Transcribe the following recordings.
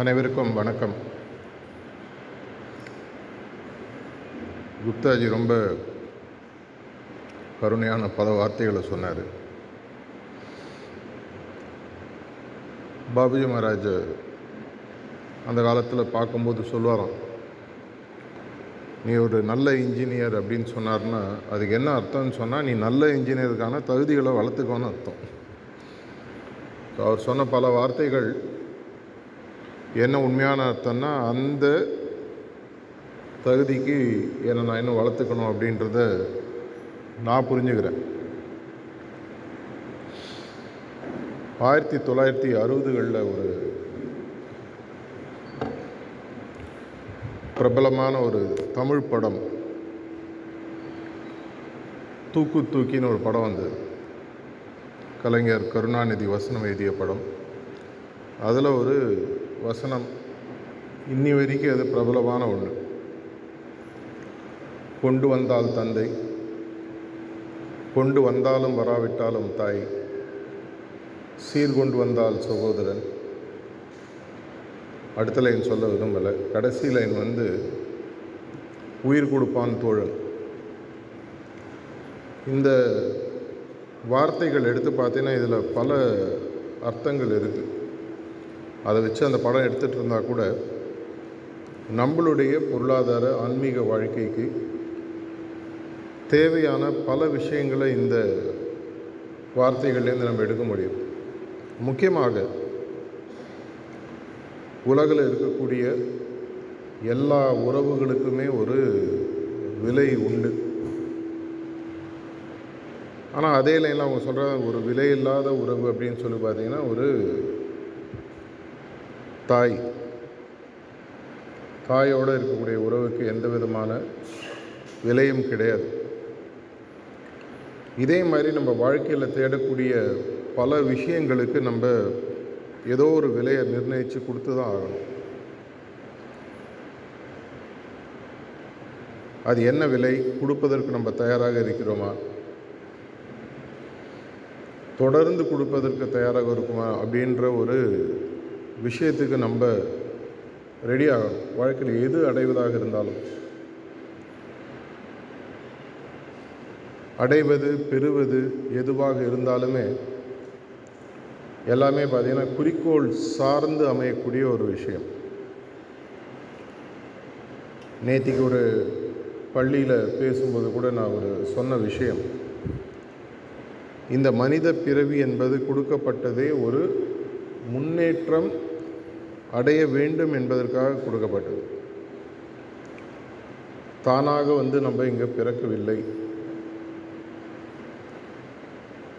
அனைவருக்கும் வணக்கம். குப்தாஜி ரொம்ப கருணையான பல வார்த்தைகளை சொன்னார். பாபுஜி மகாராஜ் அந்த காலத்தில் பார்க்கும்போது சொல்லுவாராம் நீ ஒரு நல்ல இன்ஜினியர் அப்படின்னு சொன்னார்னா அதுக்கு என்ன அர்த்தம்னு சொன்னால் நீ நல்ல இன்ஜினியருக்கான தகுதிகளை வளர்த்துக்கோன்னு அர்த்தம். ஸோ அவர் சொன்ன பல வார்த்தைகள் என்ன உண்மையான அர்த்தம்னா அந்த தகுதிக்கு என்னை நான் இன்னும் வளர்த்துக்கணும் அப்படின்றத நான் புரிஞ்சுக்கிறேன். ஆயிரத்தி தொள்ளாயிரத்தி அறுபதுகளில் ஒரு பிரபலமான ஒரு தமிழ் படம் தூக்கு தூக்கின்னு ஒரு படம் வந்தது. கலைஞர் கருணாநிதி வசனம் எழுதிய படம். அதில் ஒரு வசனம் இன்னி வரைக்கும் அது பிரபலமான ஒன்று கொண்டு வந்தால் தந்தை கொண்டு வந்தாலும் வராவிட்டாலும் தாய் சீர்கொண்டு வந்தால் சகோதரன் அடுத்த லைன் சொல்ல விரும்பலை கடைசி லைன் வந்து உயிர் கொடுப்பான் தோழன் இந்த வார்த்தைகள் எடுத்து பார்த்தீங்கன்னா இதில் பல அர்த்தங்கள் இருக்குது அதை வச்சு அந்த படம் எடுத்துகிட்டு இருந்தால் கூட நம்மளுடைய பொருளாதார ஆன்மீக வாழ்க்கைக்கு தேவையான பல விஷயங்களை இந்த வார்த்தைகள்லேருந்து நம்ம எடுக்க முடியும். முக்கியமாக உலகில் இருக்கக்கூடிய எல்லா உறவுகளுக்குமே ஒரு விலை உண்டு. ஆனால் அதே லைனில் அவங்க சொல்கிற ஒரு விலையில்லாத உறவு அப்படின்னு சொல்லி பார்த்தீங்கன்னா ஒரு தாய். தாயோடு இருக்கக்கூடிய உறவுக்கு எந்த விதமான விலையும் கிடையாது. இதே மாதிரி நம்ம வாழ்க்கையில் தேடக்கூடிய பல விஷயங்களுக்கு நம்ம ஏதோ ஒரு விலையை நிர்ணயித்து கொடுத்து தான் ஆகணும். அது என்ன விலை? கொடுப்பதற்கு நம்ம தயாராக இருக்கிறோமா? தொடர்ந்து கொடுப்பதற்கு தயாராக இருக்குமா? அப்படின்ற ஒரு விஷயத்துக்கு நம்ம ரெடி ஆகணும் வாழ்க்கையில் எது அடைவதாக இருந்தாலும் அடைவது பெறுவது எதுவாக இருந்தாலுமே எல்லாமே பார்த்திங்கன்னா குறிக்கோள் சார்ந்து அமையக்கூடிய ஒரு விஷயம். நேற்றுக்கு ஒரு பள்ளியில் பேசும்போது கூட நான் ஒரு சொன்ன விஷயம். இந்த மனித பிறவி என்பது கொடுக்கப்பட்டதே ஒரு முன்னேற்றம் அடைய வேண்டும் என்பதற்காக கொடுக்கப்பட்டது. தானாக வந்து நம்ம இங்கே பிறக்கவில்லை.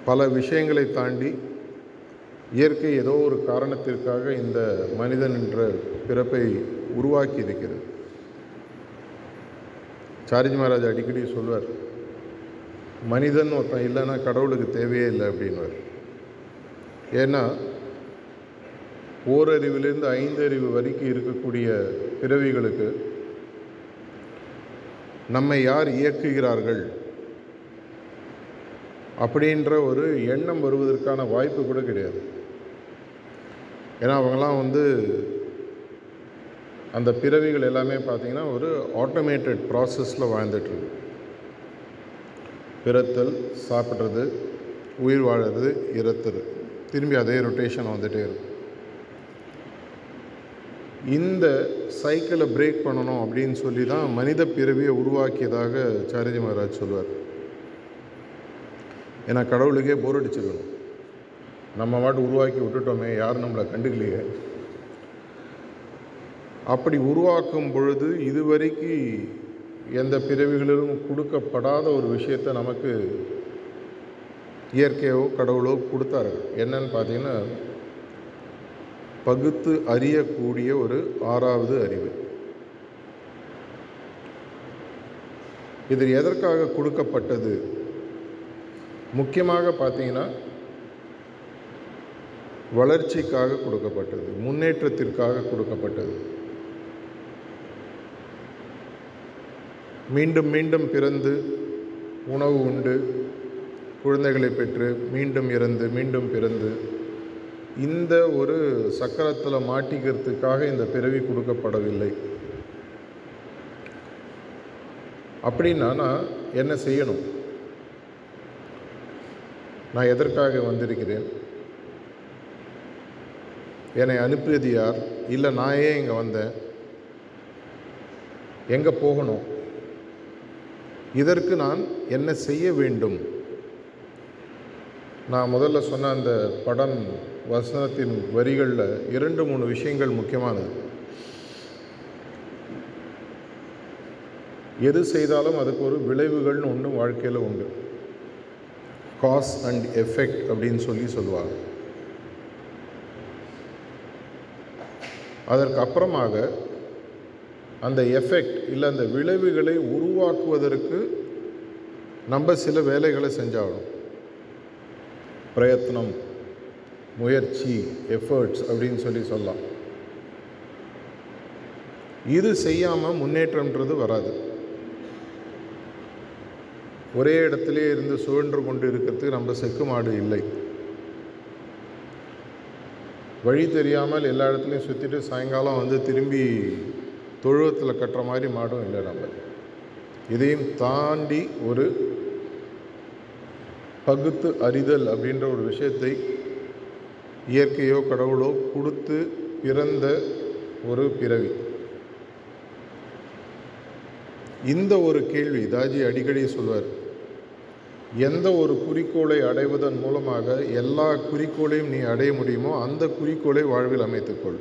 பல விஷயங்களை தாண்டி இயற்கை ஏதோ ஒரு காரணத்திற்காக இந்த மனிதன் என்ற பிறப்பை உருவாக்கி இருக்கிறது. சாரிஜி மகாராஜ் அடிக்கடி சொல்வார் மனிதன் ஒருத்தன் இல்லைன்னா கடவுளுக்கு தேவையே இல்லை அப்படின்வார் ஏன்னா ஓரறிவிலிருந்து ஐந்தறிவு வரைக்கும் இருக்கக்கூடிய பிறவிகளுக்கு நம்மை யார் இயக்குகிறார்கள்? அப்படின்ற ஒரு எண்ணம் வருவதற்கான வாய்ப்பு கூட கிடையாது. ஏன்னா அவங்களாம் வந்து அந்த பிறவிகள் எல்லாமே பார்த்திங்கன்னா ஒரு ஆட்டோமேட்டட் ப்ராசஸில் வாழ்ந்துட்டுருக்கு. பிறத்தல் சாப்பிட்றது உயிர் வாழறது இறத்துறது திரும்பி அதே ரொட்டேஷன் வந்துகிட்டே இருக்கும். இந்த சைக்கிளை பிரேக் பண்ணணும் அப்படின்னு சொல்லி தான் மனித பிறவியை உருவாக்கியதாக சாரிஜி மகாராஜ் சொல்லுவார் ஏன்னா கடவுளுக்கே போர் அடிச்சிருக்கணும். நம்ம மாட்டு உருவாக்கி விட்டுட்டோமே யாரும் நம்மளை கண்டுக்கலையே. அப்படி உருவாக்கும் பொழுது இதுவரைக்கு எந்த பிறவிகளிலும் கொடுக்கப்படாத ஒரு விஷயத்தை நமக்கு இயற்கையோ கடவுளோ கொடுத்தாரு என்னன்னு பார்த்தீங்கன்னா பகுத்து அறியக்கூடிய ஒரு ஆறாவது அறிவு. இது எதற்காக கொடுக்கப்பட்டது? முக்கியமாக பார்த்தீங்கன்னா வளர்ச்சிக்காக கொடுக்கப்பட்டது முன்னேற்றத்திற்காக கொடுக்கப்பட்டது. மீண்டும் மீண்டும் பிறந்து உணவு உண்டு குழந்தைகளை பெற்று மீண்டும் இறந்து மீண்டும் பிறந்து இந்த ஒரு சக்கரத்தில் மாட்டிக்கிறதுக்காக இந்த பிறவி கொடுக்கப்படவில்லை. அப்படின்னா நான் என்ன செய்யணும்? நான் எதற்காக வந்திருக்கிறேன்? என்னை அனுப்பியது யார்? இல்லை நான் ஏன் இங்கே வந்தேன்? எங்கே போகணும்? இதற்கு நான் என்ன செய்ய வேண்டும்? நான் முதல்ல சொன்ன அந்த படம் வசனத்தின் வரிகளில் இரண்டு மூணு விஷயங்கள் முக்கியமானது. எது செய்தாலும் அதுக்கு ஒரு விளைவுகள்னு ஒன்று வாழ்க்கையில் உண்டு. காஸ் அண்ட் எஃபெக்ட் அப்படின்னு சொல்லி சொல்லுவாங்க. அதற்கு அப்புறமாக அந்த எஃபெக்ட் இல்லை அந்த விளைவுகளை உருவாக்குவதற்கு நம்ம சில வேலைகளை செஞ்சாகணும். பிரயத்னம் முயற்சி எஃபர்ட்ஸ் அப்படின்னு சொல்லி சொல்லலாம். இது செய்யாமல் முன்னேற்றம்ன்றது வராது. ஒரே இடத்திலே இருந்து சுழன்று கொண்டு இருக்கிறதுக்கு நம்ம செக்கு மாடு இல்லை. வழி தெரியாமல் எல்லா இடத்துலையும் சுற்றிட்டு சாயங்காலம் வந்து திரும்பி தொழுவத்தில் கட்டுற மாதிரி மாடும் இல்லை நம்ம. இதையும் தாண்டி ஒரு பகுத்து அறிதல் அப்படின்ற ஒரு விஷயத்தை இயற்கையோ கடவுளோ கொடுத்து பிறந்த ஒரு பிறவி. இந்த ஒரு கேள்வி தாஜி அடிக்கடி சொல்வார். எந்த ஒரு குறிக்கோளை அடைவதன் மூலமாக எல்லா குறிக்கோளையும் நீ அடைய முடியுமோ அந்த குறிக்கோளை வாழ்வில் அமைத்துக்கொள்.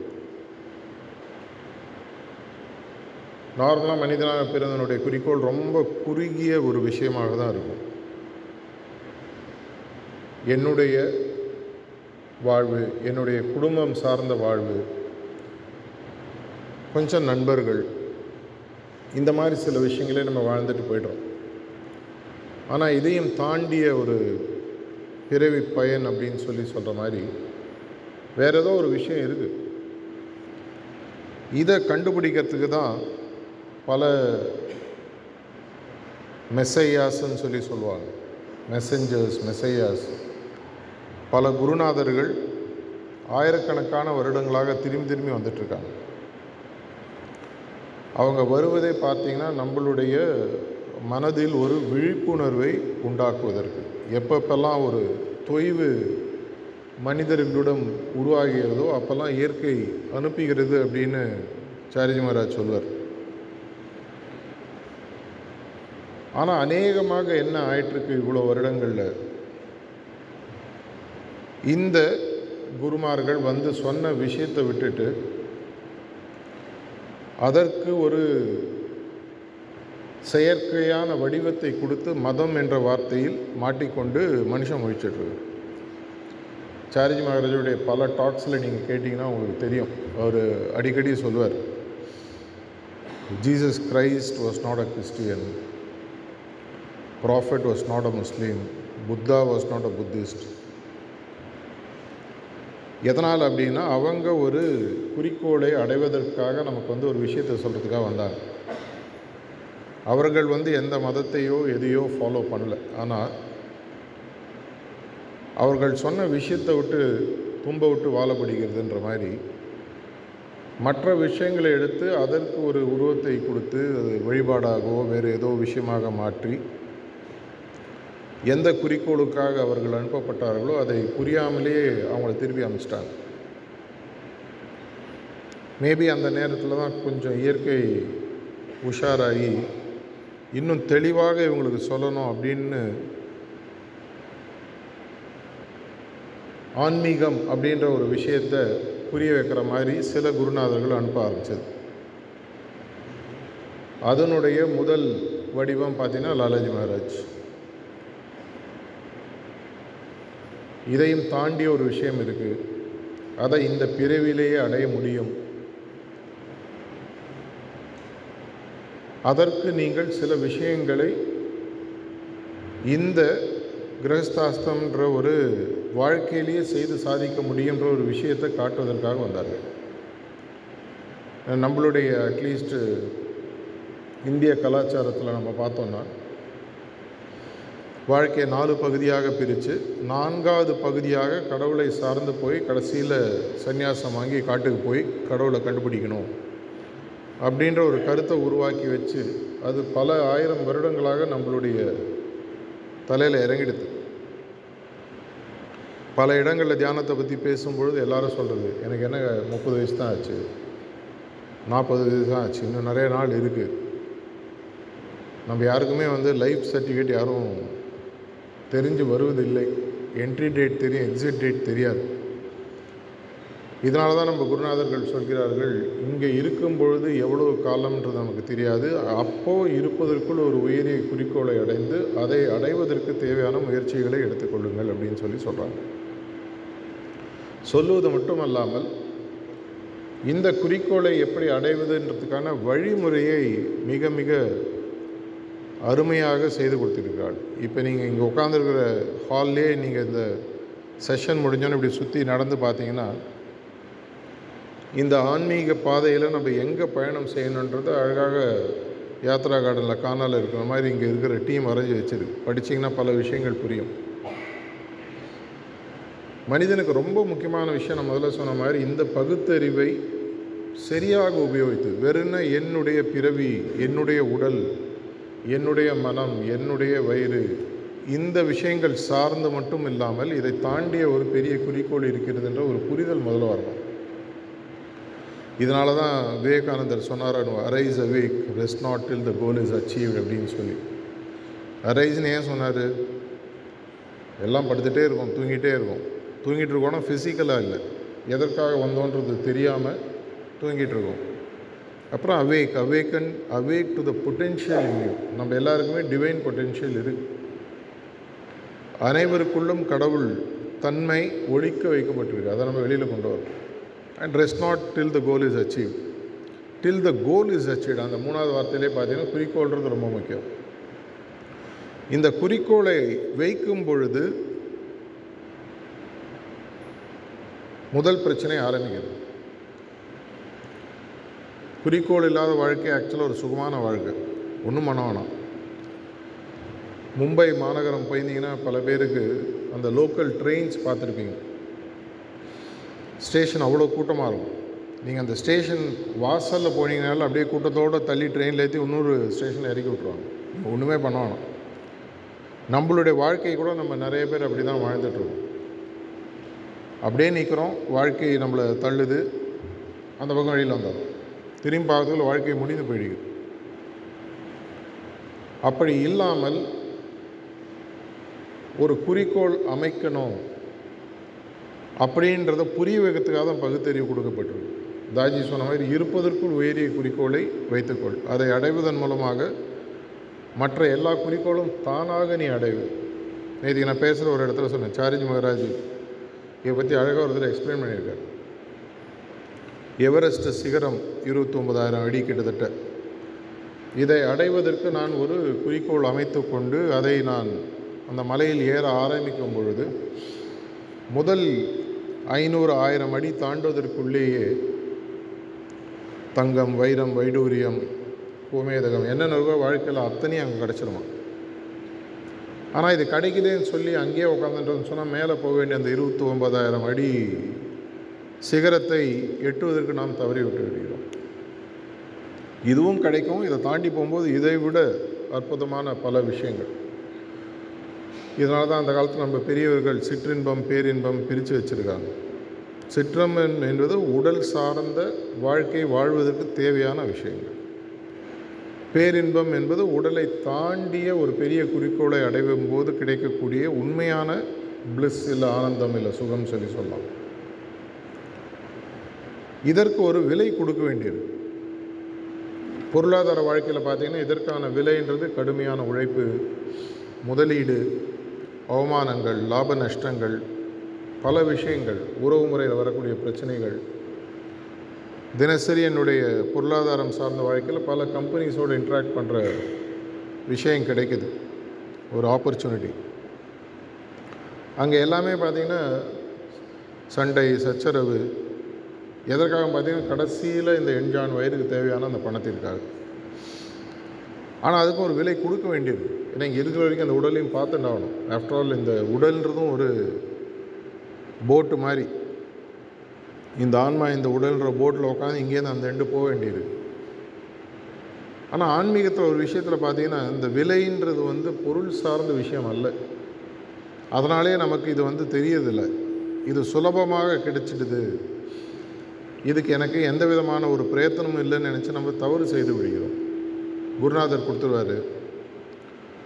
நார்மலாக மனிதனாக பிறந்தனுடைய குறிக்கோள் ரொம்ப குறுகிய ஒரு விஷயமாக தான் இருக்கும். என்னுடைய வாழ்வு என்னுடைய குடும்பம் சார்ந்த வாழ்வு கொஞ்சம் நண்பர்கள் இந்த மாதிரி சில விஷயங்களே நம்ம வாழ்ந்துட்டு போய்டுறோம். ஆனால் இதையும் தாண்டிய ஒரு பிறவி பயன் அப்படின்னு சொல்லி சொல்கிற மாதிரி வேறு ஏதோ ஒரு விஷயம் இருக்குது இதை கண்டுபிடிக்கிறதுக்கு தான் பல மெசையாஸ்ன்னு சொல்லி சொல்லுவாங்க. மெசஞ்சர்ஸ் மெசையாஸ் பல குருநாதர்கள் ஆயிரக்கணக்கான வருடங்களாக திரும்பி திரும்பி வந்துட்டுருக்காங்க அவங்க வருவதை பார்த்திங்கன்னா நம்மளுடைய மனதில் ஒரு விழிப்புணர்வை உண்டாக்குவதற்கு எப்பப்பெல்லாம் ஒரு தொய்வு மனிதர்களிடம் உருவாகிறதோ அப்போல்லாம் இயற்கை அனுப்புகிறது அப்படின்னு சாரிஜி மகாராஜ் சொல்வார். ஆனால் அநேகமாக என்ன ஆயிட்டிருக்கு இவ்வளோ வருடங்களில்? இந்த குருமார்கள் வந்து சொன்ன விஷயத்தை விட்டுட்டு அதற்கு ஒரு செயற்கையான வடிவத்தை கொடுத்து மதம் என்ற வார்த்தையில் மாட்டிக்கொண்டு மனுஷன் முழிச்சிட்ருக்கு சாரிஜி மகாராஜுடைய பல டாக்ஸில் நீங்கள் கேட்டிங்கன்னா உங்களுக்கு தெரியும். அவர் அடிக்கடி சொல்வார் Jesus Christ was not a Christian prophet was not a Muslim Buddha was not a Buddhist எதனால் அப்படின்னா அவங்க ஒரு குறிக்கோளை அடைவதற்காக நமக்கு வந்து ஒரு விஷயத்தை சொல்கிறதுக்காக வந்தாங்க. அவர்கள் வந்து எந்த மதத்தையோ எதையோ ஃபாலோ பண்ணல. ஆனால் அவர்கள் சொன்ன விஷயத்தை விட்டு தும்ப விட்டு வாழப்படுகிறதுன்ற மாதிரி மற்ற விஷயங்களை எடுத்து அதற்கு ஒரு உருவத்தை கொடுத்து அது வழிபாடாகவோ வேறு ஏதோ விஷயமாக மாற்றி எந்த குறிக்கோளுக்காக அவர்கள் அனுப்பப்பட்டார்களோ அதை புரியாமலேயே அவங்கள திருப்பி அனுப்பிச்சிட்டாங்க. மேபி அந்த நேரத்தில் தான் கொஞ்சம் இயற்கை உஷாராகி இன்னும் தெளிவாக இவங்களுக்கு சொல்லணும் அப்படின்னு ஆன்மீகம் அப்படின்ற ஒரு விஷயத்தை புரிய வைக்கிற மாதிரி சில குருநாதர்கள் அனுப்ப ஆரம்பித்தது அதனுடைய முதல் வடிவம் பார்த்தீங்கன்னா லாலாஜி மகாராஜ். இதையும் தாண்டிய ஒரு விஷயம் இருக்குது அதை இந்த பிறவிலேயே அடைய முடியும். அதற்கு நீங்கள் சில விஷயங்களை இந்த கிரகஸ்தாஸ்தம்ன்ற ஒரு வாழ்க்கையிலேயே செய்து சாதிக்க முடியுன்ற ஒரு விஷயத்தை காட்டுவதற்காக வந்தார்கள். நம்மளுடைய அட்லீஸ்ட்டு இந்திய கலாச்சாரத்தில் நம்ம பார்த்தோன்னா வாழ்க்கையை நாலு பகுதியாக பிரித்து நான்காவது பகுதியாக கடவுளை சார்ந்து போய் கடைசியில் சன்னியாசம் வாங்கி காட்டுக்கு போய் கடவுளை கண்டுபிடிக்கணும். அப்படின்ற ஒரு கருத்தை உருவாக்கி வச்சு அது பல ஆயிரம் வருடங்களாக நம்மளுடைய தலையில் இறங்கிடுது. பல இடங்களில் தியானத்தை பற்றி பேசும்பொழுது எல்லாரும் சொல்கிறது எனக்கு என்ன முப்பது வயசு தான் ஆச்சு. நாற்பது வயசு தான் ஆச்சு. இன்னும் நிறைய நாள் இருக்குது நம்ம யாருக்குமே வந்து லைஃப் சர்டிஃபிகேட் யாரும் தெரிஞ்சு வருவதில்லை. என்ட்ரி டேட் தெரியும் எக்ஸிட் டேட் தெரியாது. இதனால தான் நம்ம குருநாதர்கள் சொல்கிறார்கள் இங்கே இருக்கும் பொழுது எவ்வளவு காலம்ன்றது நமக்கு தெரியாது. அப்போது இருப்பதற்குள் ஒரு உயரிய குறிக்கோளை அடைந்து அதை அடைவதற்கு தேவையான முயற்சிகளை எடுத்துக்கொள்ளுங்கள் அப்படின்னு சொல்லி சொல்கிறாங்க சொல்லுவது மட்டுமல்லாமல் இந்த குறிக்கோளை எப்படி அடைவதுன்றதுக்கான வழிமுறையை மிக மிக அருமையாக செய்து கொடுத்துருக்கிறாள் இப்போ நீங்கள் இங்கே உட்காந்துருக்கிற ஹால்லே நீங்கள் இந்த செஷன் முடிஞ்சோன்னு இப்படி சுற்றி நடந்து பார்த்தீங்கன்னா இந்த ஆன்மீக பாதையில் நம்ம எங்கே பயணம் செய்யணுன்றது அழகாக யாத்ரா கார்டனில் காணால் இருக்கிற மாதிரி இங்கே இருக்கிற டீம் வரைஞ்சி வச்சிருக்கு படிச்சிங்கன்னா பல விஷயங்கள் புரியும். மனிதனுக்கு ரொம்ப முக்கியமான விஷயம் நான் முதல்ல சொன்ன மாதிரி இந்த பகுத்தறிவை சரியாக உபயோகித்து வெறும்னா என்னுடைய பிறவி என்னுடைய உடல் என்னுடைய மனம் என்னுடைய வயிறு இந்த விஷயங்கள் சார்ந்து மட்டும் இல்லாமல் இதை தாண்டிய ஒரு பெரிய குறிக்கோள் இருக்கிறது என்ற ஒரு புரிதல் முதல்ல வரணும். இதனால தான் விவேகானந்தர் சொன்னார் arise awake rest not till the goal is achieve அப்படின்னு சொல்லி. அரைஸ்னு ஏன் சொன்னார்? எல்லாம் படுத்துகிட்டே இருக்கும் தூங்கிட்டே இருக்கும். தூங்கிட்டு இருக்கோன்னா ஃபிசிக்கலாக இல்லை. எதற்காக வந்தோன்றது தெரியாமல் தூங்கிட்டு இருக்கோம். அப்புறம் awake awaken awake to the potential in you நம்ம எல்லாருக்குமே டிவைன் பொட்டென்ஷியல் இருக்கு. அனைவருக்குள்ளும் கடவுள் தன்மை ஒழிக்க வைக்கப்பட்டிருக்கு. அதை நம்ம வெளியில் கொண்டு வரோம் and rest not till the goal is achieve till the goal is achieve அந்த மூணாவது வார்த்தையிலே பார்த்தீங்கன்னா குறிக்கோள்ன்றது ரொம்ப முக்கியம். இந்த குறிக்கோளை வைக்கும் பொழுது முதல் பிரச்சனை ஆரம்பிக்கிறது. குறிக்கோள் இல்லாத வாழ்க்கை ஆக்சுவலாக ஒரு சுகமான வாழ்க்கை. ஒன்றும் பண்ண வேணாம் மும்பை மாநகரம் போயிருந்தீங்கன்னா பல பேருக்கு அந்த லோக்கல் ட்ரெயின்ஸ் பார்த்துருப்பீங்க. ஸ்டேஷன் அவ்வளோ கூட்டமாக இருக்கும். நீங்கள் அந்த ஸ்டேஷன் வாசலில் போனீங்கனாலும் அப்படியே கூட்டத்தோடு தள்ளி ட்ரெயினில் ஏற்றி இன்னொரு ஸ்டேஷனில் இறக்கி விட்ருவாங்க ஒன்றுமே பண்ண வேணாம் நம்மளுடைய வாழ்க்கை கூட நம்ம நிறைய பேர் அப்படி தான் வாழ்ந்துட்டுருக்கோம் அப்படியே நிற்கிறோம் வாழ்க்கை நம்மளை தள்ளுது. அந்த பக்கம் வழியில் வந்தோம். திரும்பி பார்க்கறதுக்குள்ள வாழ்க்கை முடிந்து போயிடுது. அப்படி இல்லாமல் ஒரு குறிக்கோள் அமைக்கணும் அப்படின்றத புரிய வைக்கிறதுக்காக தான் பகுத்தறிவு கொடுக்கப்பட்டிருக்கு. தாஜி சொன்ன மாதிரி இருப்பதற்குள் உயரிய குறிக்கோளை வைத்துக்கொள். அதை அடைவதன் மூலமாக மற்ற எல்லா குறிக்கோளும் தானாக நீ அடைவு. நேற்றுக்கு நான் பேசுகிற ஒரு இடத்துல சொன்னேன் சாரிஜி மகராஜ் இதை பற்றி அழகாக ஒரு தடவை எக்ஸ்பிளைன் பண்ணியிருக்கார். எவரெஸ்ட் சிகரம் இருபத்தொம்பதாயிரம் அடி கிட்டத்தட்ட. இதை அடைவதற்கு நான் ஒரு குறிக்கோள் அமைத்து கொண்டு அதை நான் அந்த மலையில் ஏற ஆரம்பிக்கும் பொழுது முதல் ஐநூறு ஆயிரம் அடி தாண்டுவதற்குள்ளேயே தங்கம் வைரம் வைடூரியம் கோமேதகம் என்னென்ன இருக்கோ வாழ்க்கையில் அத்தனையும் அங்கே கிடச்சிருமா? ஆனால் இது கிடைக்குதுன்னு சொல்லி அங்கேயே உட்காந்துட்டோம்னு சொன்னால் மேலே போக வேண்டிய அந்த இருபத்தி ஒன்பதாயிரம் அடி சிகரத்தை எட்டுவதற்கு நாம் தவறி விட்டு விடுகிறோம் இதுவும் கிடைக்கும். இதை தாண்டி போகும்போது இதை விட அற்புதமான பல விஷயங்கள். இதனால தான் அந்த காலத்தில் நம்ம பெரியவர்கள் சிற்றின்பம் பேரின்பம் பிரித்து வச்சுருக்காங்க. சிற்றம் என்பது உடல் சார்ந்த வாழ்க்கை வாழ்வதற்கு தேவையான விஷயங்கள். பேரின்பம் என்பது உடலை தாண்டிய ஒரு பெரிய குறிக்கோளை அடையும் போது கிடைக்கக்கூடிய உண்மையான பிளிஸ் இல்லை ஆனந்தம் இல்லை சுகம் சொல்லி சொல்லலாம். இதற்கு ஒரு விலை கொடுக்க வேண்டியது பொருளாதார வாழ்க்கையில் பார்த்தீங்கன்னா இதற்கான விலைன்றது கடுமையான உழைப்பு முதலீடு அவமானங்கள் லாப நஷ்டங்கள் பல விஷயங்கள் உறவு முறையில் வரக்கூடிய பிரச்சனைகள். தினசரி என்னுடைய பொருளாதாரம் சார்ந்த வாழ்க்கையில் பல கம்பெனிஸோடு இன்ட்ராக்ட் பண்ணுற விஷயம் கிடைக்குது. ஒரு ஆப்பர்ச்சுனிட்டி அங்கே எல்லாமே பார்த்திங்கன்னா சண்டை சச்சரவு எதற்காக பார்த்தீங்கன்னா கடைசியில் இந்த எண்ஜான் வயிறுக்கு தேவையான அந்த பணத்திற்காக ஆனால் அதுக்கு ஒரு விலை கொடுக்க வேண்டியது. ஏன்னா இங்கே இருக்கிற வரைக்கும் அந்த உடலையும் பார்த்துட்டாகணும் ஆஃப்டர் ஆல் இந்த உடல்ன்றதும் ஒரு போட்டு மாதிரி. இந்த ஆன்மா இந்த உடல்ன்ற போட்டில் உட்காந்து இங்கேருந்து அந்த எண்டு போக வேண்டியது. ஆனால் ஆன்மீகத்தில் ஒரு விஷயத்தில் பார்த்தீங்கன்னா இந்த விலைன்றது வந்து பொருள் சார்ந்த விஷயம் அல்ல. அதனாலே நமக்கு இது வந்து தெரியதில்லை இது சுலபமாக கிடைச்சிடுது. இதுக்கு எனக்கு எந்த விதமான ஒரு பிரயத்தனமும் இல்லைன்னு நினச்சி நம்ம தவறு செய்து விடுகிறோம். குருநாதர் கொடுத்துருவாரு.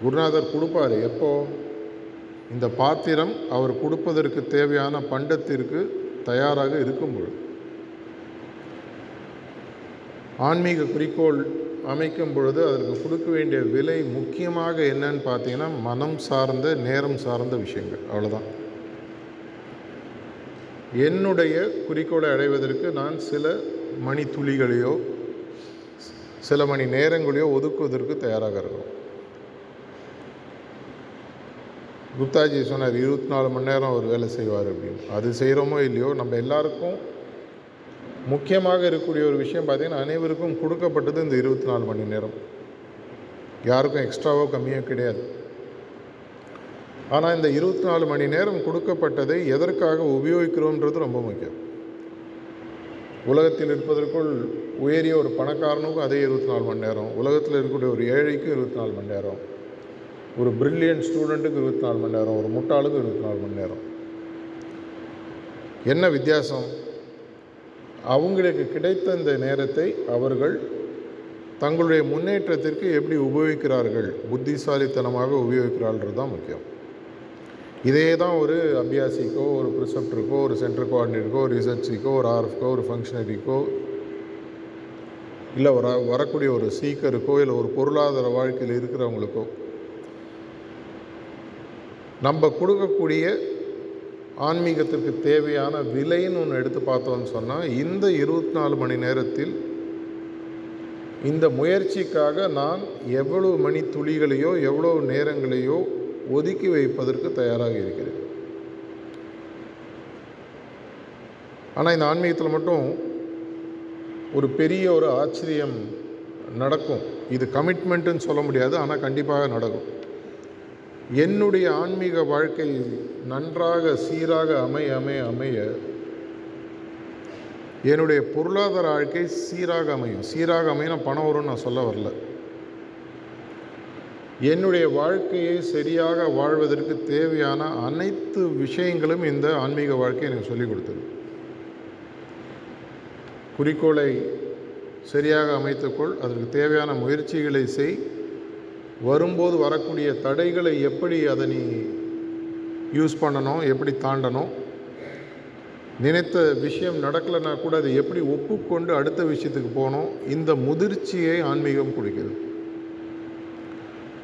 குருநாதர் கொடுப்பாரு. எப்போ? இந்த பாத்திரம் அவர் கொடுப்பதற்கு தேவையான பண்டத்திற்கு தயாராக இருக்கும் பொழுது. ஆன்மீக குறிக்கோள் அமைக்கும் பொழுது அதற்கு கொடுக்க வேண்டிய விலை முக்கியமாக என்னன்னு பார்த்தீங்கன்னா மனம் சார்ந்த நேரம் சார்ந்த விஷயங்கள். அவ்வளோதான் என்னுடைய குறிக்கோளை அடைவதற்கு நான் சில மணித்துளிகளையோ சில மணி நேரங்களையோ ஒதுக்குவதற்கு தயாராக இருக்கிறோம் குப்தாஜி சொன்னார் இருபத்தி நாலு மணி நேரம் அவர் வேலை செய்வார் அப்படின்னு. அது செய்கிறோமோ இல்லையோ நம்ம எல்லாருக்கும் முக்கியமாக இருக்கக்கூடிய ஒரு விஷயம் பார்த்திங்கன்னா அனைவருக்கும் கொடுக்கப்பட்டது இந்த இருபத்தி நாலு மணி நேரம். யாருக்கும் எக்ஸ்ட்ராவோ கம்மியோ கிடையாது. ஆனால் இந்த இருபத்தி நாலு மணி நேரம் கொடுக்கப்பட்டதை எதற்காக உபயோகிக்கிறோன்றது ரொம்ப முக்கியம். உலகத்தில் இருப்பதற்குள் உயரிய ஒரு பணக்காரனுக்கும் அதே இருபத்தி நாலு மணி நேரம் உலகத்தில் இருக்கக்கூடிய ஒரு ஏழைக்கும் இருபத்தி நாலு மணி நேரம் ஒரு பிரில்லியன்ட் ஸ்டூடெண்ட்டுக்கு இருபத்தி நாலு மணி நேரம் ஒரு முட்டாளுக்கு இருபத்தி நாலு மணி நேரம். என்ன வித்தியாசம்? அவங்களுக்கு கிடைத்த இந்த நேரத்தை அவர்கள் தங்களுடைய முன்னேற்றத்திற்கு எப்படி உபயோகிக்கிறார்கள்? புத்திசாலித்தனமாக உபயோகிக்கிறார்கள் தான் முக்கியம். இதே தான் ஒரு அபியாசிக்கோ ஒரு ப்ரிசெப்டருக்கோ ஒரு சென்டர் கோஆர்டினேட்டருக்கோ ஒரு ரிசர்ச்சிக்கோ ஒரு ஆர்எஃப்கோ ஒரு ஃபங்க்ஷனரிக்கோ இல்லை வர வரக்கூடிய ஒரு சீக்கருக்கோ இல்லை ஒரு பொருளாதார வாழ்க்கையில் இருக்கிறவங்களுக்கோ நம்ம கொடுக்கக்கூடிய ஆன்மீகத்திற்கு தேவையான விலைன்னு ஒன்று எடுத்து பார்த்தோம்னு சொன்னால் இந்த இருபத்தி நாலு மணி நேரத்தில் இந்த முயற்சிக்காக நான் எவ்வளவு மணி துளிகளையோ எவ்வளோ நேரங்களையோ ஒதுக்கி வைப்பதற்கு தயாராக இருக்கிறேன். ஆனால் இந்த ஆன்மீகத்தில் மட்டும் ஒரு பெரிய ஒரு ஆச்சரியம் நடக்கும். இது கமிட்மெண்ட்டுன்னு சொல்ல முடியாது ஆனால் கண்டிப்பாக நடக்கும். என்னுடைய ஆன்மீக வாழ்க்கை நன்றாக சீராக அமைய அமைய அமைய என்னுடைய பொருளாதார வாழ்க்கை சீராக அமையும். சீராக அமையும் பணம் வரும்னு நான் சொல்ல வரல. என்னுடைய வாழ்க்கையை சரியாக வாழ்வதற்கு தேவையான அனைத்து விஷயங்களும் இந்த ஆன்மீக வாழ்க்கை எனக்கு சொல்லிக் கொடுத்தது. குறிக்கோளை சரியாக அமைத்துக்கொள் அதற்கு தேவையான முயற்சிகளை செய். வரும்போது வரக்கூடிய தடைகளை எப்படி அதை நீ யூஸ் பண்ணணும் எப்படி தாண்டணும் நினைத்த விஷயம் நடக்கலைன்னா கூட அதை எப்படி ஒப்புக்கொண்டு அடுத்த விஷயத்துக்கு போகணும் இந்த முதிர்ச்சியை ஆன்மீகம் கொடுக்கிறது.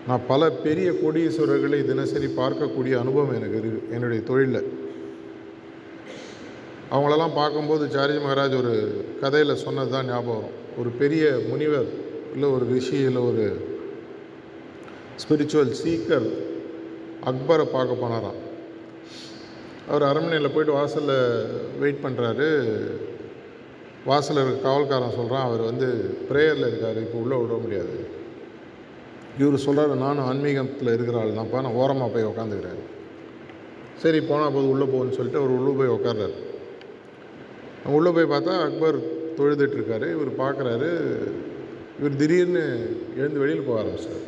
நான் பல பெரிய கோடீஸ்வரர்களை தினசரி பார்க்கக்கூடிய அனுபவம் எனக்கு இருக்குது என்னுடைய தொழிலில். அவங்களெல்லாம் பார்க்கும்போது சாரிஜி மகாராஜ் ஒரு கதையில் சொன்னது தான் ஞாபகம் ஒரு பெரிய முனிவர் இல்லை ஒரு ரிஷி இல்லை ஒரு ஸ்பிரிச்சுவல் சீக்கர் அக்பரை பார்க்க போனாராம். அவர் அரண்மனையில் போயிட்டு வாசலில் வெயிட் பண்ணுறாரு வாசலில் இருக்க காவல்காரன் சொல்கிறான் அவர் வந்து ப்ரேயரில் இருக்கார் இப்போ உள்ளே விட முடியாது. இவர் சொல்கிறாரு நானும் ஆன்மீகத்தில் இருக்கிற ஆள் தான்ப்பா நான் ஓரமாக போய் உக்காந்துக்கிறேன் சரி போனால் போது உள்ளே போகுன்னு சொல்லிட்டு அவர் உள்ளே போய் உட்கார்றாரு உள்ளே போய் பார்த்தா அக்பர் தொழுதுட்ருக்காரு இவர் பார்க்குறாரு இவர் திடீர்னு எழுந்து வெளியில் போக ஆரம்பிச்சார்.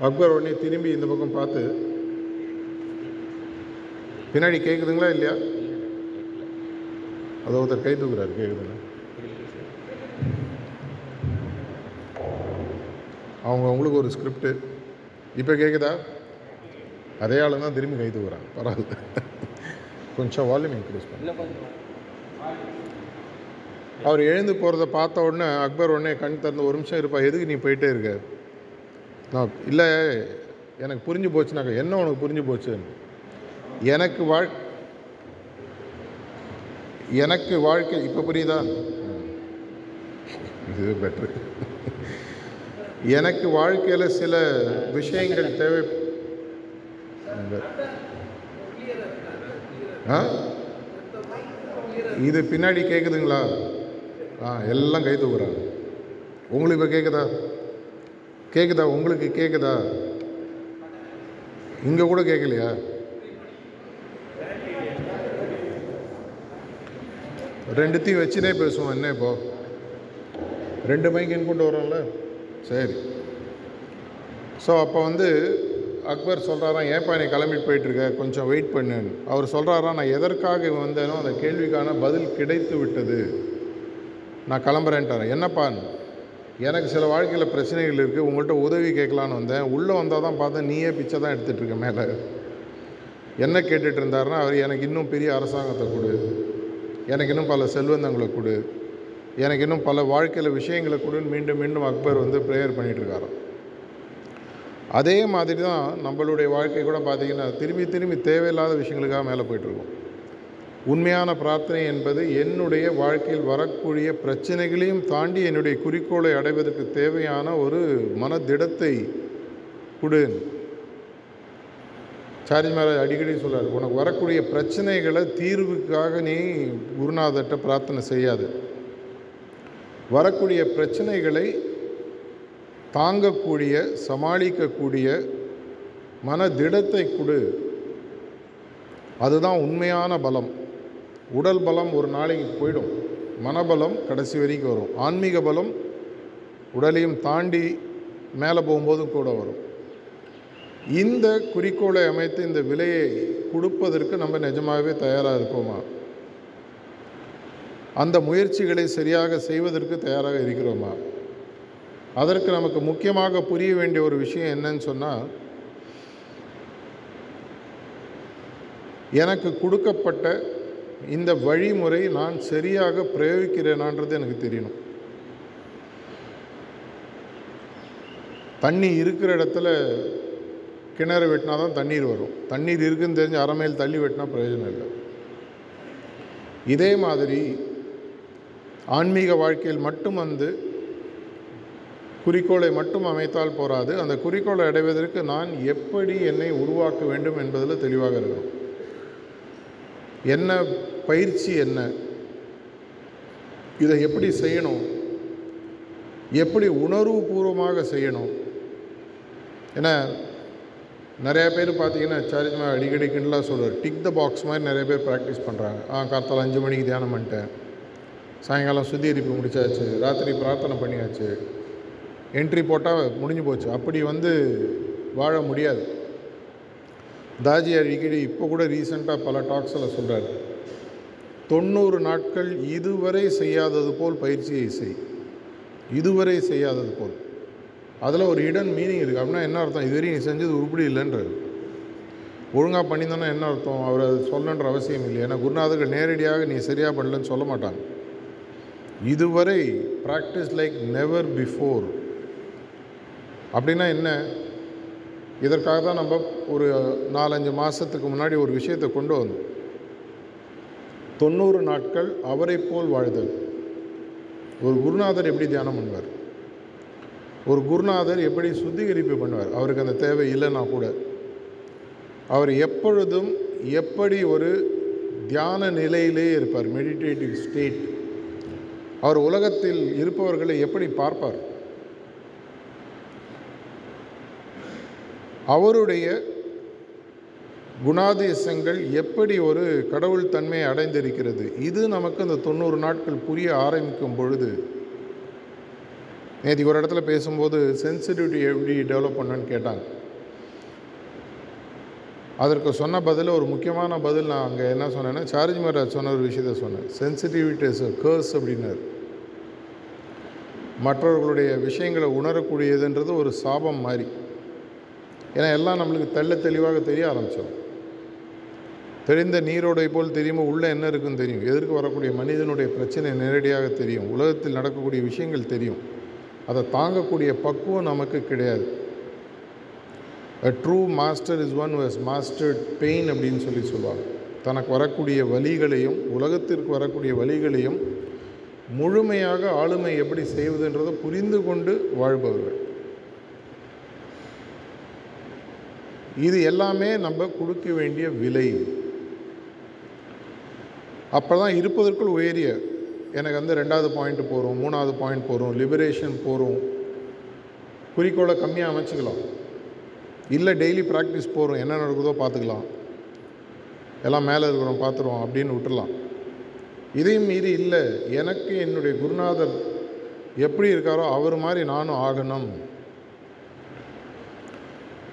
அக்பர் உடனே திரும்பி இந்த பக்கம் பார்த்து பின்னாடி கேட்குதுங்களா இல்லையா? அதை ஒருத்தர் கை தூக்குறாரு கேட்குதுங்க அவங்கவுங்களுக்கு ஒரு ஸ்கிரிப்டு இப்போ கேட்குதா அதே ஆளு தான் திரும்பி கை தூக்குறான். பரவாயில்ல. கொஞ்சம் வால்யூம் இன்க்ரீஸ் பண்ண. அவர் எழுந்து போகிறத பார்த்த உடனே அக்பர் உடனே கண் திறந்து ஒரு நிமிஷம் இருப்பா எதுக்கு நீ போயிட்டே இருக்க? நான் இல்லை எனக்கு புரிஞ்சு போச்சுனாக்கா என்ன உனக்கு புரிஞ்சு போச்சு எனக்கு வாழ் எனக்கு வாழ்க்கை இப்போ புரியுதா? இது பெட்ரு எனக்கு வாழ்க்கையில் சில விஷயங்கள் தேவை. ஆ? இது பின்னாடி கேட்குதுங்களா ஆ எல்லாம் கை தூக்குறாங்க உங்களுக்கு இப்போ கேட்குதா கேட்குதா உங்களுக்கு கேட்குதா இங்கே கூட கேட்கலையா ரெண்டுத்தையும் வச்சுனே பேசுவோம். என்ன இப்போ? ரெண்டு மைக் கொண்டு வரோம்ல சரி. ஸோ அப்போ வந்து அக்பர் சொல்கிறாராம் ஏன்ப்பா நீ கிளம்பிட்டு போயிட்டுருக்க? கொஞ்சம் வெயிட் பண்ணுன்னு அவர் சொல்கிறாராம் நான் எதற்காக வந்தேனோ அந்த கேள்விக்கான பதில் கிடைத்து விட்டது. நான் கிளம்புறேன்ட்டாரன் என்னப்பான்னு எனக்கு சில வாழ்க்கையில் பிரச்சனைகள் இருக்குது உங்கள்கிட்ட உதவி கேட்கலான்னு வந்தேன். உள்ளே வந்தால் தான் பார்த்தேன் நீயே பிச்சை தான் எடுத்துகிட்டு இருக்க மேலே. என்ன கேட்டுட்டு இருந்தாருன்னா அவர் எனக்கு இன்னும் பெரிய அரசாங்கத்தை கொடு. எனக்கு இன்னும் பல செல்வந்தங்களை கொடு. எனக்கு இன்னும் பல வாழ்க்கையில் விஷயங்களை கொடுன்னு மீண்டும் மீண்டும் அக்பர் வந்து ப்ரேயர் பண்ணிகிட்ருக்காராம் அதே மாதிரி தான் நம்மளுடைய வாழ்க்கை கூட பார்த்திங்கன்னா திரும்பி திரும்பி தேவையில்லாத விஷயங்களுக்காக மேலே போயிட்டுருக்கோம். உண்மையான பிரார்த்தனை என்பது என்னுடைய வாழ்க்கையில் வரக்கூடிய பிரச்சனைகளையும் தாண்டி என்னுடைய குறிக்கோளை அடைவதற்கு தேவையான ஒரு மனதிடத்தை கொடு. சாரி மகாராஜ் அடிக்கடி சொல்கிறார் உனக்கு வரக்கூடிய பிரச்சனைகளை தீர்வுக்காக நீ குருநாதர்கிட்ட பிரார்த்தனை செய்யாது. வரக்கூடிய பிரச்சனைகளை தாங்கக்கூடிய சமாளிக்கக்கூடிய மனதிடத்தை கொடு. அதுதான் உண்மையான பலம். உடல் பலம் ஒரு நாளைக்கு போயிடும். மனபலம் கடைசி வரைக்கும் வரும். ஆன்மீக பலம் உடலையும் தாண்டி மேலே போகும்போதும் கூட வரும். இந்த குறிக்கோளை அமைத்து இந்த விலையை கொடுப்பதற்கு நம்ம நிஜமாகவே தயாராக இருக்கோமா? அந்த முயற்சிகளை சரியாக செய்வதற்கு தயாராக இருக்கிறோமா? அதற்கு நமக்கு முக்கியமாக புரிய வேண்டிய ஒரு விஷயம் என்னன்னு சொன்னால் எனக்கு கொடுக்கப்பட்ட இந்த வழிமுறை நான் சரியாக பிரயோகிக்கிறேனான்றது எனக்கு தெரியணும். தண்ணி இருக்கிற இடத்துல கிணறு வெட்டினா தான் தண்ணீர் வரும். தண்ணீர் இருக்குன்னு தெரிஞ்சு அரை மைல் தள்ளி வெட்டினா பிரயோஜனம் இல்லை. இதே மாதிரி ஆன்மீக வாழ்க்கையில் மட்டும் வந்து குறிக்கோளை மட்டும் அமைத்தால் போராது. அந்த குறிக்கோளை அடைவதற்கு நான் எப்படி என்னை உருவாக்க வேண்டும் என்பதில் தெளிவாக இருக்கணும். என்ன பயிற்சி என்ன? இதை எப்படி செய்யணும்? எப்படி உணர்வுபூர்வமாக செய்யணும்? ஏன்னா நிறையா பேர் பார்த்தீங்கன்னா சாரிஜ்மா அடிக்கடி கிண்டலாக சொல்கிறார் டிக் த பாக்ஸ் மாதிரி நிறைய பேர் ப்ராக்டிஸ் பண்ணுறாங்க ஆ கார்த்தால் அஞ்சு மணிக்கு தியானம் பண்ணிட்டேன். சாயங்காலம் சுத்திகரிப்பு முடிச்சாச்சு ராத்திரி பிரார்த்தனை பண்ணியாச்சு. என்ட்ரி போட்டால் முடிஞ்சு போச்சு. அப்படி வந்து வாழ முடியாது. தாஜி அடிக்கடி இப்போ கூட ரீசெண்டாக பல டாக்ஸில் சொல்கிறார் தொண்ணூறு நாட்கள் இதுவரை செய்யாதது போல் பயிற்சியை செய். இதுவரை செய்யாதது போல். அதில் ஒரு இடன் மீனிங் இருக்குது அப்படின்னா என்ன அர்த்தம்? இதுவரையும் நீ செஞ்சது உருப்படி இல்லைன்றது ஒழுங்காக பண்ணியிருந்தோன்னா என்ன அர்த்தம்? அவர் அது சொல்லணுன்ற அவசியம் இல்லை. ஏன்னா குருநாதர்கள் நேரடியாக நீ சரியாக பண்ணலன்னு சொல்ல மாட்டாங்க. இதுவரை ப்ராக்டிஸ் லைக் நெவர் பிஃபோர் அப்படின்னா என்ன? இதற்காக தான் நம்ம ஒரு நாலஞ்சு மாதத்துக்கு முன்னாடி ஒரு விஷயத்தை கொண்டு வந்தோம். தொண்ணூறு நாட்கள் அவரை போல் வாழ்தல். ஒரு குருநாதர் எப்படி தியானம் பண்ணுவார்? ஒரு குருநாதர் எப்படி சுத்திகரிப்பு பண்ணுவார்? அவருக்கு அந்த தேவை இல்லைன்னா கூட. அவர் எப்பொழுதும் எப்படி ஒரு தியான நிலையிலே இருப்பார்? மெடிடேட்டிவ் ஸ்டேட் அவர் உலகத்தில் இருப்பவர்களை எப்படி பார்ப்பார்? அவருடைய குணாதிசங்கள் எப்படி ஒரு கடவுள் தன்மையை அடைந்திருக்கிறது? இது நமக்கு இந்த தொண்ணூறு நாட்கள் புரிய ஆரம்பிக்கும் பொழுது நேற்று ஒரு இடத்துல பேசும்போது சென்சிட்டிவிட்டி எப்படி டெவலப் பண்ணன்னு கேட்டாங்க. அதற்கு சொன்ன பதில் ஒரு முக்கியமான பதில் நான் அங்கே என்ன சொன்னேன்னா சார்ஜ் மகாராஜ் சொன்ன ஒரு விஷயத்த சொன்னேன். சென்சிட்டிவிட்டி இஸ் கேர்ஸ் அப்படின்னாரு. மற்றவர்களுடைய விஷயங்களை உணரக்கூடியதுன்றது ஒரு சாபம் மாதிரி. ஏன்னா எல்லாம் நம்மளுக்கு தெள்ள தெளிவாக தெரிய ஆரம்பித்தோம் தெரிந்த நீரோடை போல் தெரியுமோ உள்ளே என்ன இருக்குன்னு தெரியும். எதிர்க்கு வரக்கூடிய மனிதனுடைய பிரச்சனை நேரடியாக தெரியும். உலகத்தில் நடக்கக்கூடிய விஷயங்கள் தெரியும். அதை தாங்கக்கூடிய பக்குவம் நமக்கு கிடையாது. A true master is one has mastered pain அப்படின்னு சொல்லி சொல்லுவாங்க தனக்கு வரக்கூடிய வழிகளையும் உலகத்திற்கு வரக்கூடிய வழிகளையும் முழுமையாக ஆளுமை எப்படி செய்வதுன்றதை புரிந்து கொண்டு வாழ்பவர்கள். இது எல்லாமே நம்ம கொடுக்க வேண்டிய விலை. அப்போ தான் இருப்பதற்குள் உயரிய. எனக்கு வந்து ரெண்டாவது பாயிண்ட் போகிறோம் மூணாவது பாயிண்ட் போகிறோம் லிபரேஷன் போகிறோம் குறிக்கோளை கம்மியாக அமைச்சிக்கலாம். இல்லை டெய்லி ப்ராக்டிஸ் போகிறோம் என்ன நடக்குதோ பார்த்துக்கலாம். எல்லாம் மேலே இருக்கிறோம் பார்த்துருவோம் அப்படின்னு விட்டுறலாம். இதையும் மீறி இல்லை எனக்கு என்னுடைய குருநாதர் எப்படி இருக்காரோ அவர் மாதிரி நானும் ஆகணும்.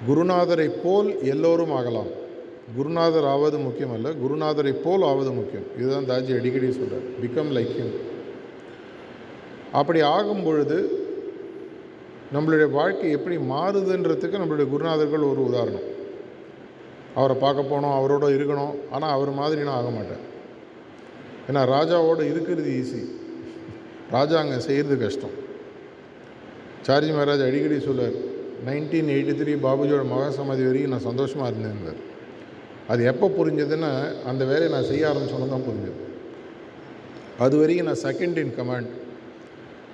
குருநாதரை போல் எல்லோரும் ஆகலாம். குருநாதர் ஆவது முக்கியம் அல்ல குருநாதரை போல் ஆவது முக்கியம். இதுதான் தாஜி அடிக்கடி சொல்கிறார் பிகம் லைக் ஹிம் அப்படி ஆகும் பொழுது நம்மளுடைய வாழ்க்கை எப்படி மாறுதுன்றதுக்கு நம்மளுடைய குருநாதர்கள் ஒரு உதாரணம். அவரை பார்க்க போனோம் அவரோட இருக்கணும் ஆனால் அவர் மாதிரி நான் ஆக மாட்டேன். ஏன்னா ராஜாவோட இருக்கிறது ஈஸி ராஜா அங்கே செய்கிறது கஷ்டம். சார்ஜி மகாராஜ் அடிக்கடி சொல்லுவார் நைன்டீன் எயிட்டி த்ரீ பாபுஜியோட மகாசமாதி வரைக்கும் நான் சந்தோஷமாக இருந்தேன் அது எப்போ புரிஞ்சதுன்னா அந்த வேலையை நான் செய்ய ஆரம்பிச்சோன்னு தான் புரிஞ்சது. அது வரைக்கும் நான் செகண்ட் இன் கமாண்ட்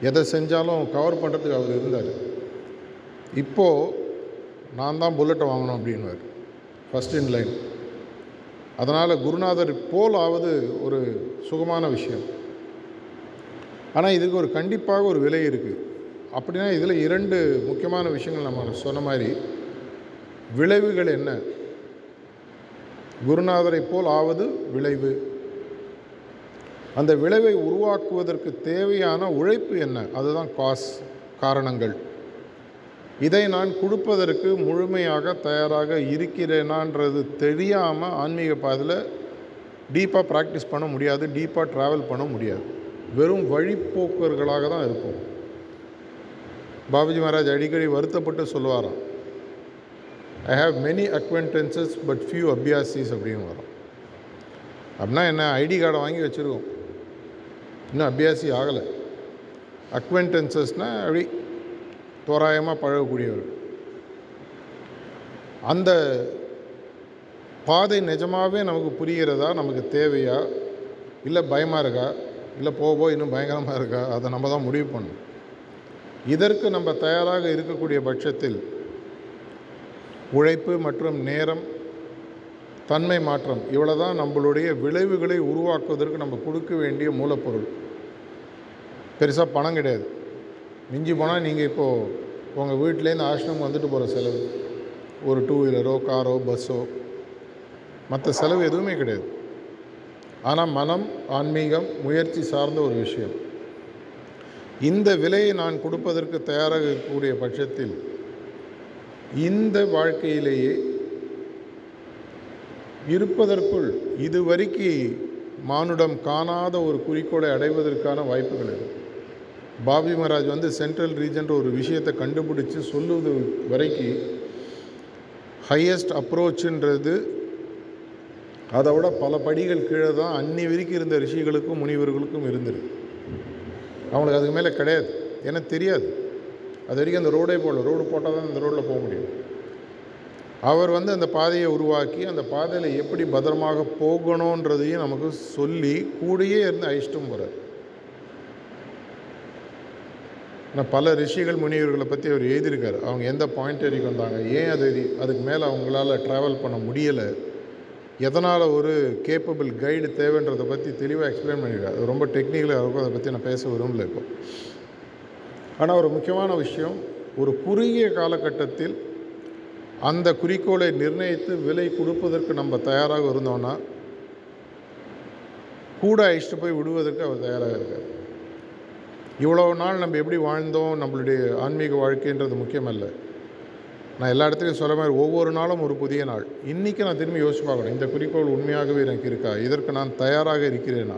எதை செஞ்சாலும் கவர் பண்ணுறதுக்கு அவர் இருந்தார். இப்போது நான் தான் புல்லட்டை வாங்கணும் அப்படின்வார் ஃபஸ்ட் இன் லைன் அதனால் குருநாதர் போல் ஆவது ஒரு சுகமான விஷயம். ஆனால் இதுக்கு ஒரு கண்டிப்பாக ஒரு விலை இருக்குது அப்படின்னா இதில் இரண்டு முக்கியமான விஷயங்கள் நம்ம சொன்ன மாதிரி விளைவுகள் என்ன? குருநாதரை போல் ஆவது விளைவு. அந்த விளைவை உருவாக்குவதற்கு தேவையான உழைப்பு என்ன? அதுதான் காஸ் காரணங்கள். இதை நான் கொடுப்பதற்கு முழுமையாக தயாராக இருக்கிறேனான்றது தெரியாமல் ஆன்மீக பாதையில் டீப்பாக ப்ராக்டிஸ் பண்ண முடியாது டீப்பாக ட்ராவல் பண்ண முடியாது. வெறும் வழிப்போக்கர்களாக தான் இருப்போம். பாபுஜி மகாராஜ் அடிக்கடி வருத்தப்பட்டு சொல்லுவாராம் I have many acquaintances but few அபியாசிஸ் அப்படின்னு வரும். அப்படின்னா என்ன ஐடி கார்டை வாங்கி வச்சுருக்கோம். இன்னும் அபியாசி ஆகலை. அக்வென்டன்சஸ்னால் அப்படி தோராயமாக பழகக்கூடியவர் அந்த பாதை நிஜமாகவே நமக்கு புரிகிறதா நமக்கு தேவையா? இல்லை பயமாக இருக்கா? இல்லை போக போக இன்னும் பயங்கரமாக இருக்கா? அதை நம்ம தான் முடிவு பண்ணணும். இதற்கு நம்ம தயாராக இருக்கக்கூடிய பட்சத்தில் உழைப்பு மற்றும் நேரம் தன்மை மாற்றம் இவ்வளோ தான் நம்மளுடைய விளைவுகளை உருவாக்குவதற்கு நம்ம கொடுக்க வேண்டிய மூலப்பொருள். பெருசாக பணம் கிடையாது. மிஞ்சி போனால் நீங்கள் இப்போது உங்கள் வீட்டிலேருந்து ஆசிரமம் வந்துட்டு போகிற செலவு. ஒரு டூ வீலரோ காரோ பஸ்ஸோ மற்ற செலவு எதுவுமே கிடையாது. ஆனால் மனம் ஆன்மீகம் முயற்சி சார்ந்த ஒரு விஷயம். இந்த விலையை நான் கொடுப்பதற்கு தயாராக இருக்கக்கூடிய பட்சத்தில் இந்த வாழ்க்கையிலேயே இருப்பதற்குள் இதுவரைக்கு மானுடம் காணாத ஒரு குறிக்கோளை அடைவதற்கான வாய்ப்புகள் இருக்கு. பாபி மகாராஜ் வந்து சென்ட்ரல் ரீஜன்ற ஒரு விஷயத்தை கண்டுபிடிச்சு சொல்லுவது வரைக்கு ஹையஸ்ட் அப்ரோச்சுன்றது அதை விட பல படிகள் கீழே தான் அன்னி வரைக்கும் இருந்த ரிஷிகளுக்கும் முனிவர்களுக்கும் இருந்திருக்கு அவங்களுக்கு அதுக்கு மேலே கிடையாது. ஏன்னா தெரியாது. அது வரைக்கும் அந்த ரோடே போடல. ரோடு போட்டால் தான் அந்த ரோட்டில் போக முடியும். அவர் வந்து அந்த பாதையை உருவாக்கி அந்த பாதையில் எப்படி பத்திரமாக போகணுன்றதையும் நமக்கு சொல்லி கூடயே இருந்து அழிச்சிட்டும் போகிறார் ஆனால் பல ரிஷிகள் முனிவர்களை பற்றி அவர் எழுதியிருக்கார். அவங்க எந்த பாயிண்ட் வரைக்கும் வந்தாங்க? ஏன் அது அதுக்கு மேலே அவங்களால ட்ராவல் பண்ண முடியலை? எதனால் ஒரு கேப்பபிள் கைடு தேவைன்றதை பற்றி தெளிவாக எக்ஸ்பிளைன் பண்ணியிருக்காரு அது ரொம்ப டெக்னிக்கலாக இருக்கும் அதை பற்றி நான் பேச விரும்பல இப்போ. ஆனால் ஒரு முக்கியமான விஷயம் ஒரு குறுகிய காலகட்டத்தில் அந்த குறிக்கோளை நிர்ணயித்து விலை கொடுப்பதற்கு நம்ம தயாராக இருந்தோம்னா கூட அழிச்சிட்டு போய் விடுவதற்கு அவர் தயாராக இருக்கார். இவ்வளோ நாள் நம்ம எப்படி வாழ்ந்தோம் நம்மளுடைய ஆன்மீக வாழ்க்கைன்றது முக்கியமல்ல. நான் எல்லா இடத்துலையும் சொல்ல மாதிரி ஒவ்வொரு நாளும் ஒரு புதிய நாள். இன்றைக்கி நான் திரும்பி யோசிச்சு பார்க்கணும். இந்த குறிக்கோள் உண்மையாகவே எனக்கு இருக்கா? இதற்கு நான் தயாராக இருக்கிறேனா?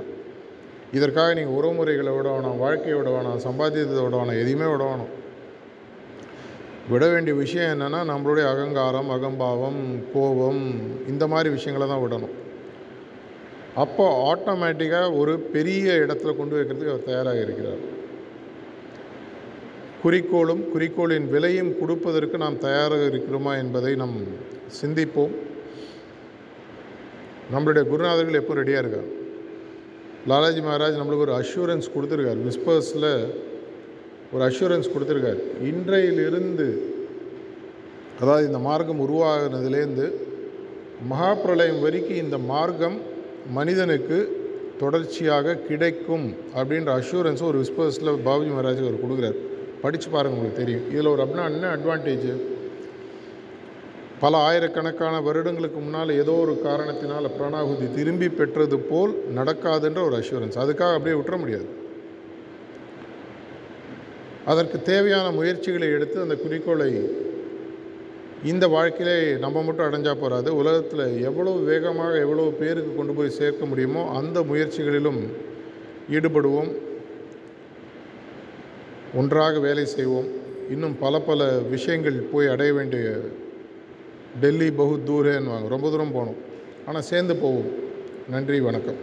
இதற்காக நீங்கள் உறவுமுறைகளை விட வேணாம் வாழ்க்கையை விட வேணாம் சம்பாத்தியத்தை விட வேணாம் எதையுமே விட வேணும் விட வேண்டிய விஷயம் என்னென்னா நம்மளுடைய அகங்காரம் அகம்பாவம் கோபம் இந்த மாதிரி விஷயங்களை தான் விடணும். அப்போ ஆட்டோமேட்டிக்காக ஒரு பெரிய இடத்துல கொண்டு வைக்கிறதுக்கு அவர் தயாராக இருக்கிறார். குறிக்கோளும் குறிக்கோளின் விலையும் கொடுப்பதற்கு நாம் தயாராக இருக்கிறோமா என்பதை நாம் சிந்திப்போம். நம்மளுடைய குருநாதர்கள் எப்போ ரெடியாக இருக்கார் லாலாஜி மகாராஜ் நம்மளுக்கு ஒரு அஷூரன்ஸ் கொடுத்துருக்கார். விஸ்பர்ஸில் ஒரு அஷூரன்ஸ் கொடுத்துருக்கார். இன்றையிலிருந்து அதாவது இந்த மார்க்கம் உருவாகினதுலேருந்து மகாப்பிரளயம் வரைக்கும் இந்த மார்க்கம் மனிதனுக்கு தொடர்ச்சியாக கிடைக்கும் அப்படின்ற அஷூரன்ஸும் ஒரு விஸ்பர்ஸில் பாபுஜி மகாராஜ் அவர் கொடுக்குறார். படித்து பாருங்கள் உங்களுக்கு தெரியும். இதில் ஒரு அப்படின்னா என்ன அட்வான்டேஜ் பல ஆயிரக்கணக்கான வருடங்களுக்கு முன்னால் ஏதோ ஒரு காரணத்தினால் பிராணாகுதி திரும்பி பெற்றது போல் நடக்காதுன்ற ஒரு அஷூரன்ஸ் அதுக்காக அப்படியே விட்டுற முடியாது. அதற்கு தேவையான முயற்சிகளை எடுத்து அந்த குறிக்கோளை இந்த வாழ்க்கையிலே நம்ம மட்டும் அடைஞ்சா போகாது உலகத்தில் எவ்வளோ வேகமாக எவ்வளோ பேருக்கு கொண்டு போய் சேர்க்க முடியுமோ அந்த முயற்சிகளிலும் ஈடுபடுவோம். ஒன்றாக வேலை செய்வோம். இன்னும் பல பல விஷயங்கள் போய் அடைய வேண்டிய டெல்லி பகு தூரேன்னு வாங்க ரொம்ப தூரம் போகணும். ஆனால் சேர்ந்து போவோம். நன்றி வணக்கம்.